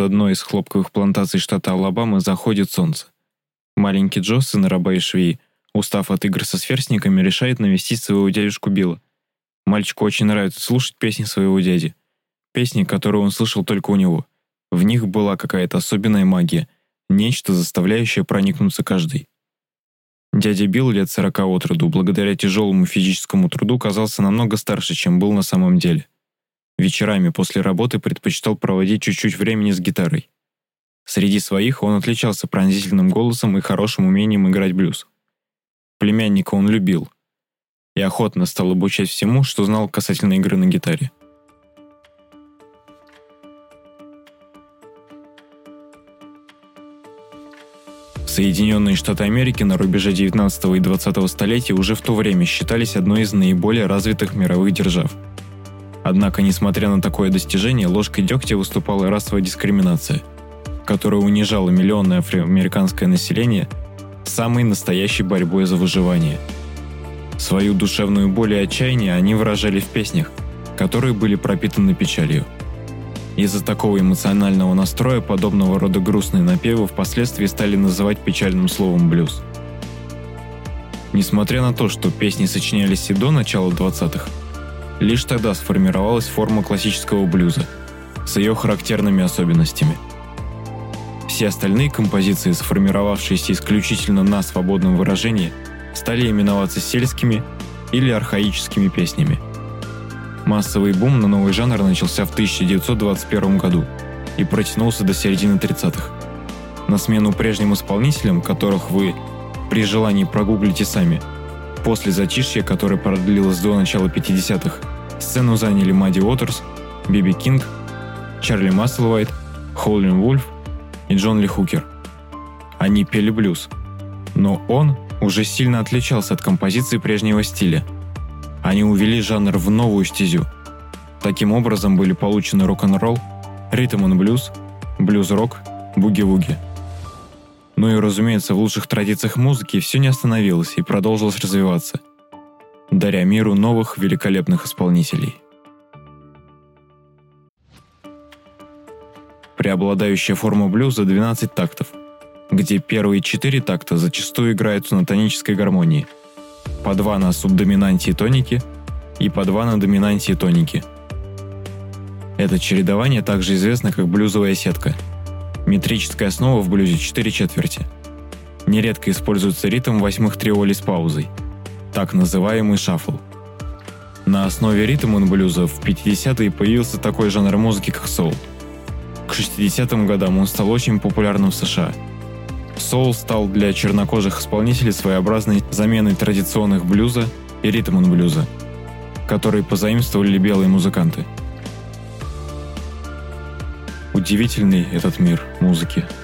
одной из хлопковых плантаций штата Алабама заходит солнце. Маленький Джо, сын раба и швеи, устав от игр со сверстниками, решает навестить своего дядюшку Билла. Мальчику очень нравится слушать песни своего дяди. Песни, которые он слышал только у него. В них была какая-то особенная магия, нечто, заставляющее проникнуться каждый. Дядя Билл лет сорока от роду, благодаря тяжелому физическому труду, казался намного старше, чем был на самом деле. Вечерами после работы предпочитал проводить чуть-чуть времени с гитарой. Среди своих он отличался пронзительным голосом и хорошим умением играть блюз. Племянника он любил и охотно стал обучать всему, что знал касательно игры на гитаре. Соединенные Штаты Америки на рубеже 19 и 20 столетия уже в то время считались одной из наиболее развитых мировых держав. Однако, несмотря на такое достижение, ложкой дегтя выступала расовая дискриминация, которая унижала миллионное афроамериканское население самой настоящей борьбой за выживание. Свою душевную боль и отчаяние они выражали в песнях, которые были пропитаны печалью – из-за такого эмоционального настроя подобного рода грустные напевы впоследствии стали называть печальным словом блюз. Несмотря на то, что песни сочинялись и до начала 20-х, лишь тогда сформировалась форма классического блюза с ее характерными особенностями. Все остальные композиции, сформировавшиеся исключительно на свободном выражении, стали именоваться сельскими или архаическими песнями – Массовый бум на новый жанр начался в 1921 году и протянулся до середины 30-х. На смену прежним исполнителям, которых вы при желании прогуглите сами, после затишья, которое продлилось до начала 50-х, сцену заняли Мадди Уотерс, Биби Кинг, Чарли Масселвайт, Холлин Вульф и Джон Ли Хукер. Они пели блюз, но он уже сильно отличался от композиции прежнего стиля – они увели жанр в новую стезю. Таким образом были получены рок-н-ролл, ритм и блюз, блюз-рок, буги-вуги. Ну и, разумеется, в лучших традициях музыки все не остановилось и продолжилось развиваться, даря миру новых великолепных исполнителей. Преобладающая форма блюза 12 тактов, где первые 4 такта зачастую играются на тонической гармонии – по два на субдоминанте и тонике и по два на доминанте и тонике. Это чередование также известно как блюзовая сетка. Метрическая основа в блюзе 4 четверти. Нередко используется ритм восьмых триоли с паузой, так называемый шаффл. На основе ритма блюза в 50-е появился такой жанр музыки, как соул. К 60-м годам он стал очень популярным в США – Соул стал для чернокожих исполнителей своеобразной заменой традиционных блюза и ритм-н-блюза, которые позаимствовали белые музыканты. Удивительный этот мир музыки –